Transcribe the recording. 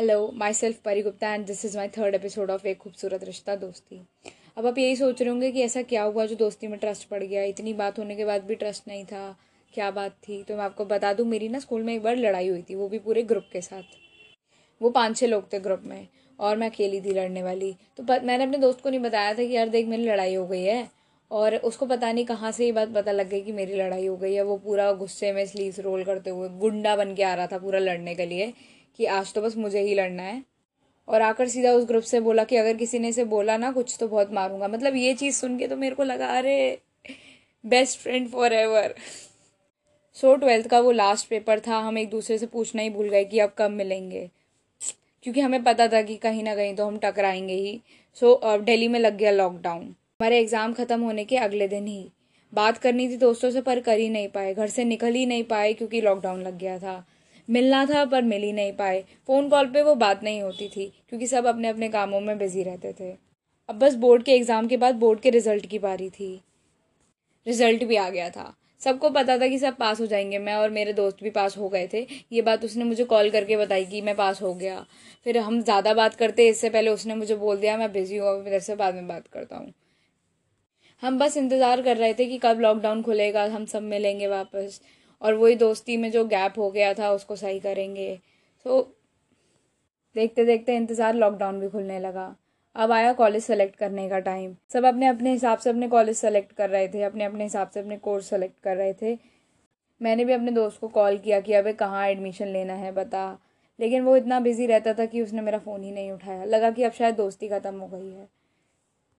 Hello myself Pari Gupta and this is my third episode of Ek Khoobsurat Rishta दोस्ती अब आप यही सोच रहे होंगे कि ऐसा क्या हुआ जो दोस्ती में ट्रस्ट पड़ गया? इतनी बात होने के बाद भी ट्रस्ट नहीं था। क्या बात थी? तो मैं आपको बता दूँ, मेरी ना स्कूल में एक बार लड़ाई हुई थी, वो भी पूरे ग्रुप के साथ। वो पाँच छः लोग थे ग्रुप में, और मैं अकेली थी लड़ने वाली। तो मैंने अपने दोस्त को नहीं बताया था कि यार देख, मेरी लड़ाई हो गई है, और उसको पता नहीं कहाँ से ये बात पता लग गई कि मेरी लड़ाई हो गई है। वो पूरा गुस्से में स्लीव्स रोल करते हुए गुंडा बन के आ रहा था पूरा लड़ने के लिए। कि आज तो बस मुझे ही लड़ना है। और आकर सीधा उस ग्रुप से बोला कि अगर किसी ने इसे बोला ना, कुछ तो बहुत मारूँगा। मतलब ये चीज़ सुन के तो मेरे को लगा, अरे best friend forever so twelfth का वो लास्ट पेपर था, हम एक दूसरे से पूछना ही भूल गए कि अब कब मिलेंगे। क्योंकि हमें पता था कि कहीं ना कहीं तो हम टकराएँगे ही। सो अब दिल्ली में लग गया लॉकडाउन हमारे एग्ज़ाम ख़त्म होने के अगले दिन ही। बात करनी थी दोस्तों से, पर कर ही नहीं पाए। घर से निकल ही नहीं पाए, क्योंकि लॉकडाउन लग गया था। मिलना था पर मिल ही नहीं पाए। फ़ोन कॉल पे वो बात नहीं होती थी, क्योंकि सब अपने अपने कामों में बिज़ी रहते थे। अब बस बोर्ड के एग्ज़ाम के बाद बोर्ड के रिज़ल्ट की बारी थी। रिज़ल्ट भी आ गया था। सबको पता था कि सब पास हो जाएँगे। मैं और मेरे दोस्त भी पास हो गए थे। ये बात उसने मुझे कॉल करके बताई कि मैं पास हो गया। फिर हम ज़्यादा बात करते, इससे पहले उसने मुझे बोल दिया, मैं बिज़ी हूँ मेरे से बाद में बात करता हूँ। हम बस इंतज़ार कर रहे थे कि कब लॉकडाउन खुलेगा, हम सब मिलेंगे वापस। और वही दोस्ती में जो गैप हो गया था, उसको सही करेंगे। तो देखते देखते इंतज़ार लॉकडाउन भी खुलने लगा। अब आया कॉलेज सेलेक्ट करने का टाइम सब अपने अपने हिसाब से अपने कॉलेज सेलेक्ट कर रहे थे, अपने अपने हिसाब से अपने कोर्स सेलेक्ट कर रहे थे। मैंने भी अपने दोस्त को कॉल किया कि अबे कहाँ एडमिशन लेना है, बता। लेकिन वो इतना बिज़ी रहता था कि उसने मेरा फ़ोन ही नहीं उठाया। लगा कि अब शायद दोस्ती ख़त्म हो गई है।